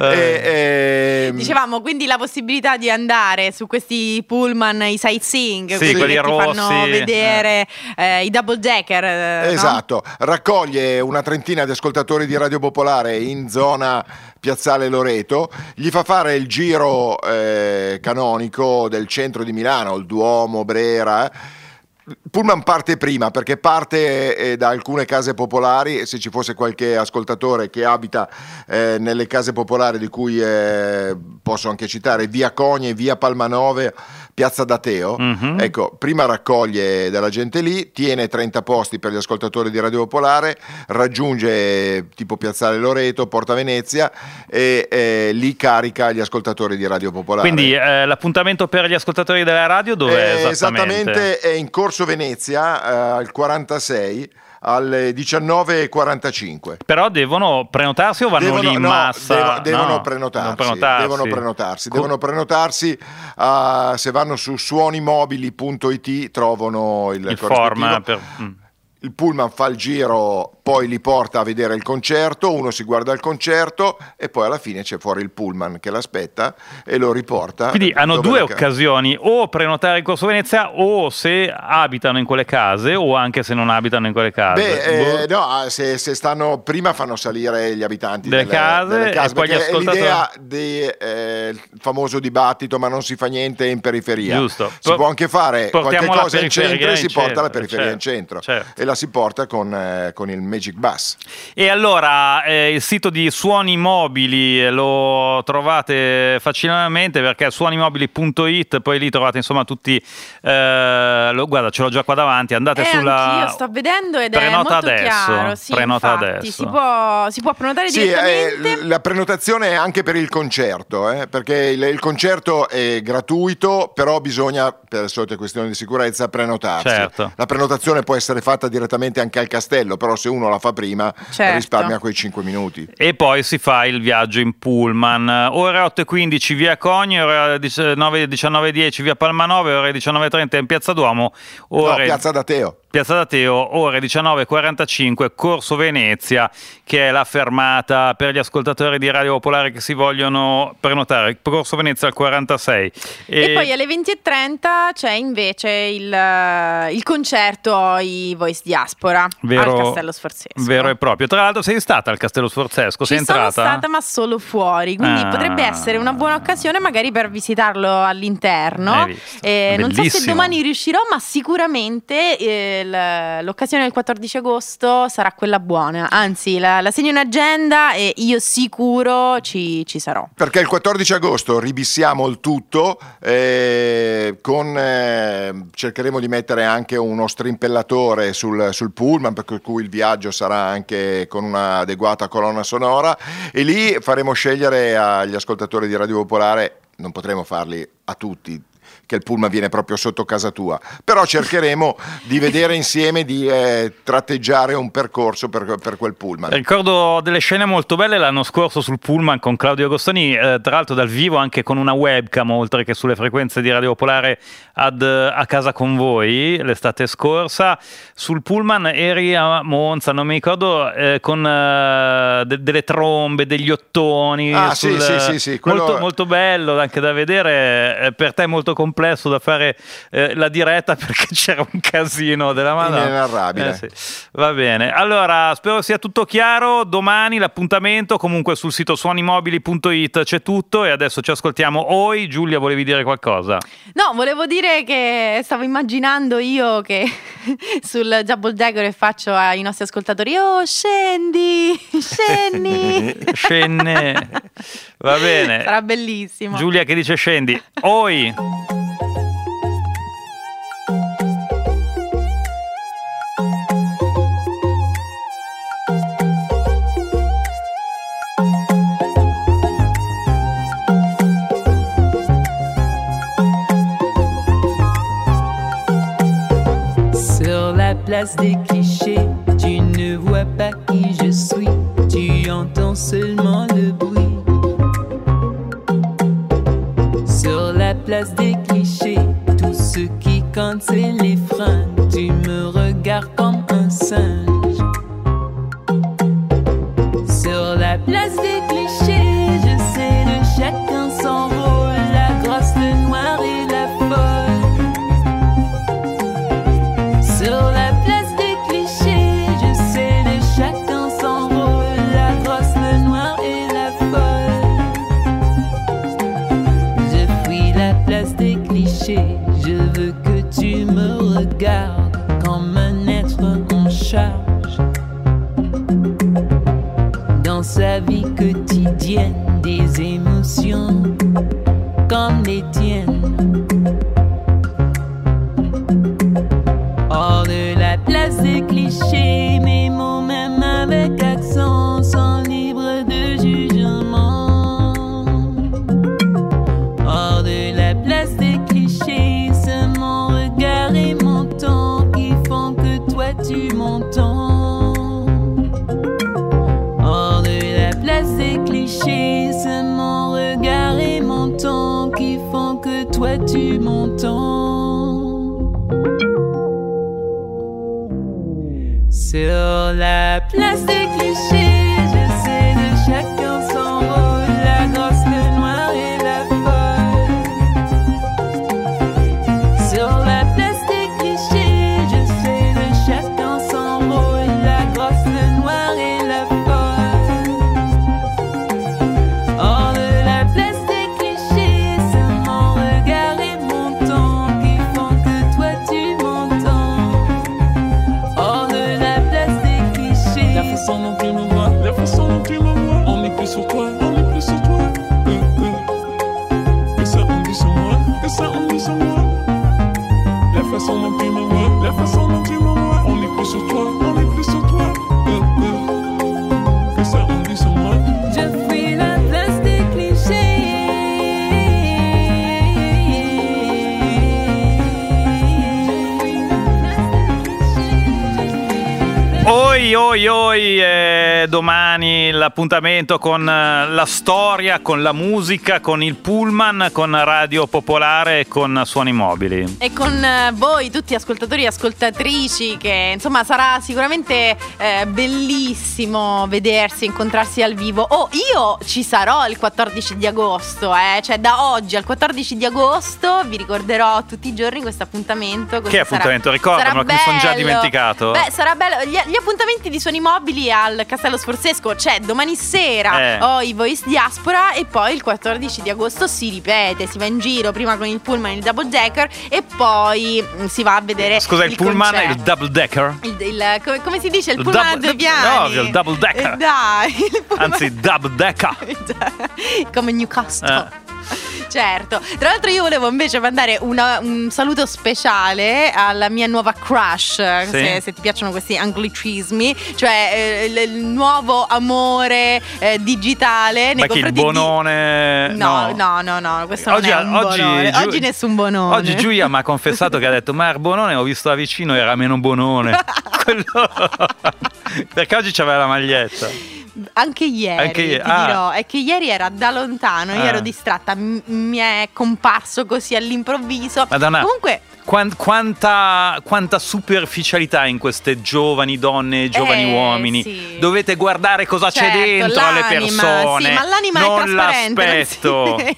E, ehm, Dicevamo quindi la possibilità di andare su questi pullman, i sightseeing, Sì, quelli quelli che ti fanno rossi, vedere eh, i double decker. eh, no? Esatto, raccoglie una trentina di ascoltatori di Radio Popolare in zona Piazzale Loreto, gli fa fare il giro eh, canonico del centro di Milano, il Duomo, Brera. Pullman parte prima perché parte eh, da alcune case popolari se ci fosse qualche ascoltatore che abita eh, nelle case popolari di cui eh, posso anche citare via Cogne, via Palmanove, Piazza Dateo. Mhm. Ecco, prima raccoglie della gente lì, tiene 30 posti per gli ascoltatori di Radio Popolare, raggiunge eh, tipo Piazzale Loreto, Porta Venezia e eh, lì carica gli ascoltatori di Radio Popolare. Quindi eh, l'appuntamento per gli ascoltatori della radio dove Eh, è esattamente? esattamente è in Corso Venezia eh, al 46 alle 19.45. Però devono prenotarsi o vanno lì in no, massa? devo- devono, No, prenotarsi, devono prenotarsi. devono prenotarsi, Co- devono prenotarsi, ah, se vanno su suonimobili.it trovano il, il corrispettivo. form per... mm. Il pullman fa il giro, poi li porta a vedere il concerto, uno si guarda il concerto e poi alla fine c'è fuori il pullman che l'aspetta e lo riporta. Quindi hanno due le ca- occasioni, o prenotare il corso Venezia o se abitano in quelle case o anche se non abitano in quelle case. Beh, eh, Boh. no, ah, se, se stanno prima fanno salire gli abitanti Delle delle, case delle case, e poi gli ascoltatori- l'idea del famoso dibattito ma non si fa niente in periferia. Giusto. Si Po- può anche fare qualche cosa in centro e in si porta la periferia in certo, centro certo. La si porta con, eh, con il Magic Bus. E allora eh, il sito di Suoni Mobili eh, lo trovate facilmente perché è suonimobili.it, poi lì trovate insomma tutti, eh, lo- guarda ce l'ho già qua davanti, andate Eh, sulla... anch'io sto vedendo ed è Prenota molto adesso, chiaro. Sì, prenota infatti, adesso. Si può, si può prenotare Sì, eh, direttamente. la prenotazione è anche per il concerto, eh, perché il, il concerto è gratuito, però bisogna, per le solite questioni di sicurezza, prenotarsi. Certo. La prenotazione può essere fatta direttamente anche al castello, però se uno la fa prima Certo. risparmia quei 5 minuti. E poi si fa il viaggio in pullman. Ore 8 e 15 via Cogni, ore 19 19.10 via Palmanove, ore 19.30 in Piazza Duomo, No, ore Piazza Dateo. Piazza Dateo, ore 19.45, Corso Venezia, che è la fermata per gli ascoltatori di Radio Popolare che si vogliono prenotare. Corso Venezia al 46. E poi alle 20.30 c'è invece il, il concerto i Voice Diaspora vero, al Castello Sforzesco. Vero e proprio. Tra l'altro sei stata al Castello Sforzesco, sei Ci sono entrata? stata ma solo fuori, quindi Ah. potrebbe essere una buona occasione magari per visitarlo all'interno. Eh, non so se domani riuscirò, ma sicuramente eh, l- l'occasione del 14 agosto sarà quella buona. Anzi, la, la segno in agenda e io sicuro ci, ci sarò. Perché il 14 agosto ribissiamo il tutto, eh, con, eh, cercheremo di mettere anche uno strimpellatore sul, sul pullman, per cui il viaggio sarà anche con un'adeguata colonna sonora e lì faremo scegliere agli ascoltatori di Radio Popolare, non potremo farli a tutti, che il pullman viene proprio sotto casa tua, però cercheremo di vedere insieme di eh, tratteggiare un percorso per, per quel pullman. Ricordo delle scene molto belle l'anno scorso sul Pullman con Claudio Agostoni, eh, tra l'altro dal vivo anche con una webcam, oltre che sulle frequenze di Radio Popolare ad, a casa con voi l'estate scorsa. Sul Pullman eri a Monza, non mi ricordo, eh, con eh, de- delle trombe, degli ottoni. Ah, sì, sì, sì, sì, quello- Molto, molto bello anche da vedere, eh, per te è molto complesso da fare eh, la diretta perché c'era un casino della Madonna. Eh, sì. Va bene, allora spero sia tutto chiaro. Domani l'appuntamento, comunque sul sito suonimobili.it c'è tutto. E adesso ci ascoltiamo. Oi, Giulia, volevi dire qualcosa? No, volevo dire che stavo immaginando io che sul Double Dagger e faccio ai nostri ascoltatori: Oh, scendi, scendi. Scenne. Va bene. Sarà bellissimo. Giulia che dice scendi. Oi. Place des clichés, tu ne vois pas qui je suis, tu entends seulement le bruit. Sur la place des clichés, tout ce qui compte c'est les fringues, tu me regardes comme un singe. Oi, oi, oi, domani l'appuntamento con eh, la storia, con la musica, con il pullman, con Radio Popolare e con Suoni Mobili. E con eh, voi tutti ascoltatori e ascoltatrici che insomma sarà sicuramente eh, bellissimo vedersi, incontrarsi al vivo. Oh, io ci sarò il 14 di agosto, eh, cioè da oggi al 14 di agosto vi ricorderò tutti i giorni questo appuntamento. Che sarà- appuntamento? Ricordamelo, che mi son già dimenticato. Beh, sarà bello. Gli, gli appuntamenti di Suoni Mobili al Castello Sforzesco c'è domani sera Eh. ho i Voice Diaspora e poi il 14 di agosto si ripete, si va in giro prima con il pullman il double decker e poi mm, si va a vedere Scusa, il, pullman è il concerto. double decker? Il- il- come, come si dice? Il Il pullman a due piani. no, il double decker. Eh, dai, il pullman- Anzi, double decker. come Newcastle. Eh. Certo, tra l'altro io volevo invece mandare una- un saluto speciale alla mia nuova crush, se, se ti piacciono questi anglicismi, cioè eh, il, il nuovo amore eh, digitale nei Ma che il confronti di- bonone? No, no, no, no, questo Oggi, non è oggi, bonone. Giu- Oggi nessun bonone. Oggi Giulia mi ha confessato che ha detto: Ma il bonone ho visto da vicino, era meno bonone. Perché oggi c'aveva la maglietta. Anche ieri, Anche ieri, ti ah. dirò, è che ieri era da lontano, io Ah. ero distratta, m- mi è comparso così all'improvviso. Madonna. Comunque, quanta, quanta superficialità in queste giovani donne e giovani Eh, uomini. sì. Dovete guardare cosa c'è certo, dentro alle persone. Sì, ma l'anima non è trasparente, non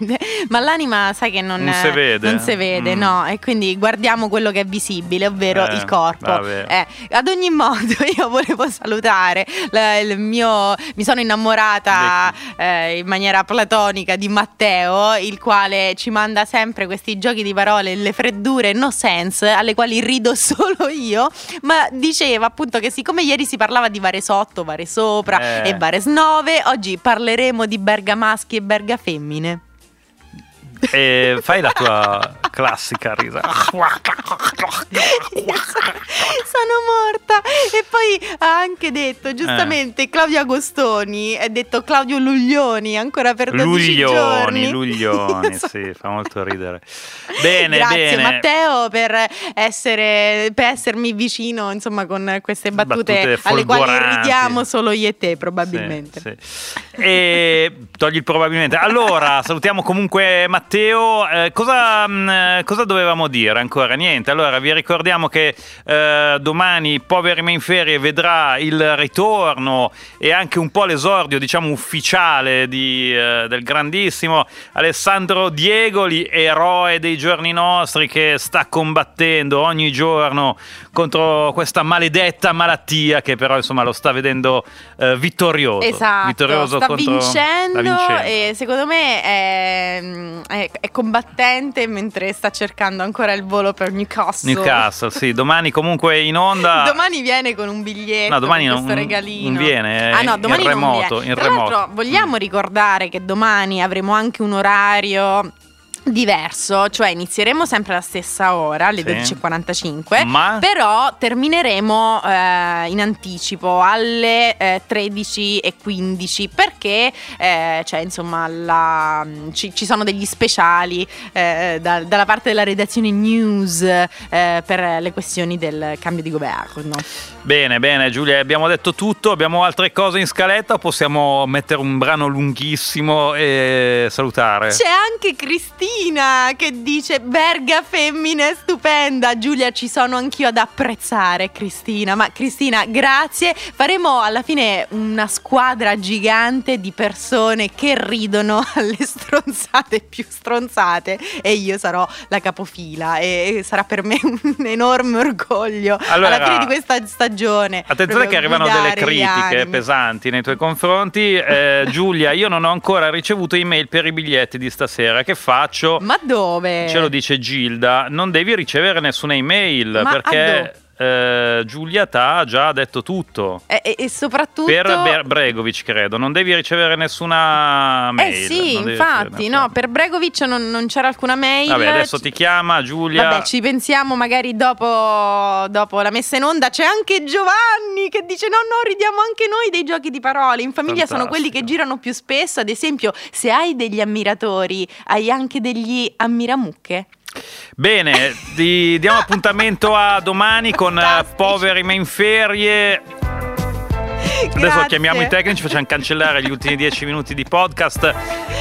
si. Ma l'anima, sai che non, Non si vede. non si vede, Mm. no. E quindi guardiamo quello che è visibile, ovvero Eh, il corpo. Eh, ad ogni modo, io volevo salutare mio. Mi sono innamorata eh, in maniera platonica di Matteo, il quale ci manda sempre questi giochi di parole, le freddure no sense, alle quali rido solo io. Ma diceva appunto che siccome ieri si parlava di Vare Sotto, Vare Sopra Eh. e Vare Snove, oggi parleremo di bergamaschi e bergafemmine. E fai la tua classica risa. Sono morta. E poi ha anche detto, giustamente, Eh. Claudio Agostoni, è detto Claudio Luglioni, ancora per 12 Luglioni, giorni. Luglioni, Io so- sì, fa molto ridere. Bene, Grazie bene. Matteo per, essere, per essermi vicino insomma con queste battute, Battute alle quali ridiamo solo io e te probabilmente. Sì, sì. E togli il probabilmente. Allora, salutiamo comunque Matteo. Eh, cosa, mh, cosa dovevamo dire ancora? Niente. Allora, vi ricordiamo che eh, domani Poveri Ma in Ferie vedrà il ritorno e anche un po' l'esordio, diciamo, ufficiale di, eh, del grandissimo Alessandro Diegoli, eroe dei giorni nostri che sta combattendo ogni giorno contro questa maledetta malattia che però insomma lo sta vedendo eh, vittorioso. Esatto, vittorioso sta, vincendo sta vincendo. e secondo me è, è- è combattente mentre sta cercando ancora il volo per Newcastle. Newcastle, sì, domani comunque in onda. Domani viene con un biglietto, No, domani non- regalino. non viene, ah no, in domani non remoto, viene. in Tra remoto. l'altro vogliamo ricordare che domani avremo anche un orario diverso, cioè inizieremo sempre alla stessa ora, alle Sì. 12.45, Ma? però termineremo eh, in anticipo alle eh, 13.15 perché eh, cioè, insomma la- ci, ci sono degli speciali eh, da- dalla parte della redazione news eh, per le questioni del cambio di governo. Bene, bene Giulia, abbiamo detto tutto, abbiamo altre cose in scaletta possiamo mettere un brano lunghissimo e salutare? C'è anche Cristina che dice Verga femmina è stupenda. Giulia, ci sono anch'io ad apprezzare Cristina. Ma Cristina, grazie. Faremo alla fine una squadra gigante di persone che ridono alle stronzate più stronzate e io sarò la capofila e sarà per me un enorme orgoglio Allora, alla fine di questa stagione. Attenzione proprio che arrivano delle critiche pesanti nei tuoi confronti. Eh, Giulia, io non ho ancora ricevuto email per i biglietti di stasera. Che faccio? Ma dove? Ce lo dice Gilda. Non devi ricevere nessuna email Ma perché eh, Giulia t'ha già detto tutto. E, e- soprattutto Per Ber- Bregovic, credo. Non devi ricevere nessuna mail. Eh sì, infatti, no, per Bregovic non, non c'era alcuna mail. Vabbè, adesso ti chiama Giulia. Vabbè, ci pensiamo magari dopo, dopo la messa in onda. C'è anche Giovanni che dice: No, no, ridiamo anche noi dei giochi di parole. In famiglia sono quelli che girano più spesso. Ad esempio, se hai degli ammiratori, hai anche degli ammiramucche. Bene, ti diamo appuntamento a domani con eh, Poveri ma in ferie. Adesso Grazie. chiamiamo i tecnici, facciamo cancellare gli ultimi dieci minuti di podcast.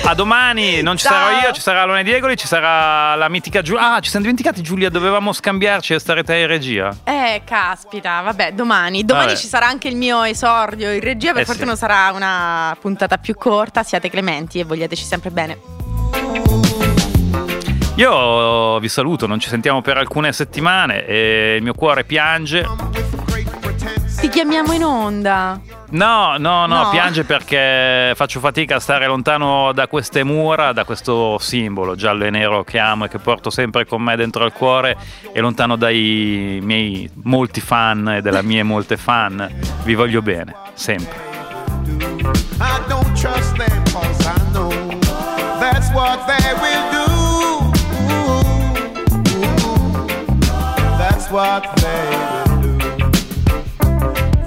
A domani, non ci Ciao. sarò io, ci sarà Alone Diegoli, ci sarà la mitica Giulia. Ah, ci siamo dimenticati Giulia, dovevamo scambiarci e stare te in regia. Eh, caspita, vabbè, domani. Domani Vabbè. ci sarà anche il mio esordio in regia. Per Eh sì. fortuna sarà una puntata più corta. Siate clementi e vogliateci sempre bene. Io vi saluto, non ci sentiamo per alcune settimane e il mio cuore piange. Ti chiamiamo in onda. No, no, no, No. piange perché faccio fatica a stare lontano da queste mura, da questo simbolo giallo e nero che amo e che porto sempre con me dentro al cuore e lontano dai miei molti fan e delle mie molte fan. Vi voglio bene, sempre. I don't trust them cause I know that's what they will do. That's what they will do.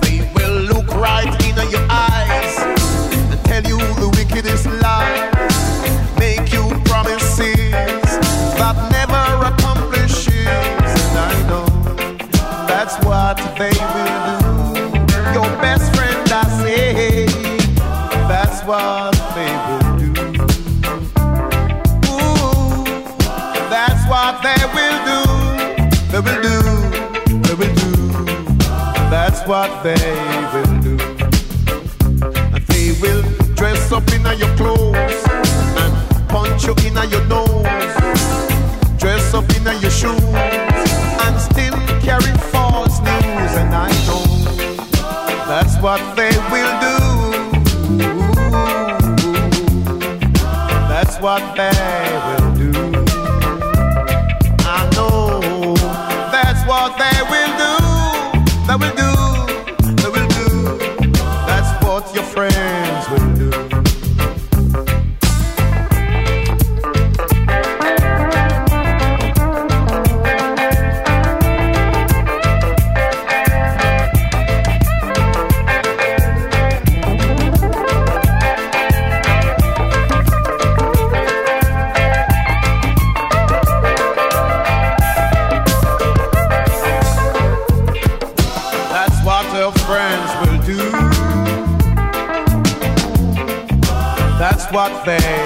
They will look right in your eyes and tell you the wickedest lies. Make you promises that never accomplishes. And I know that's what they will they will do. They will dress up in your clothes and punch you in your nose. Dress up in your shoes and still carry false news. And I know that's what they will do. That's what they will do. That's what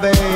that's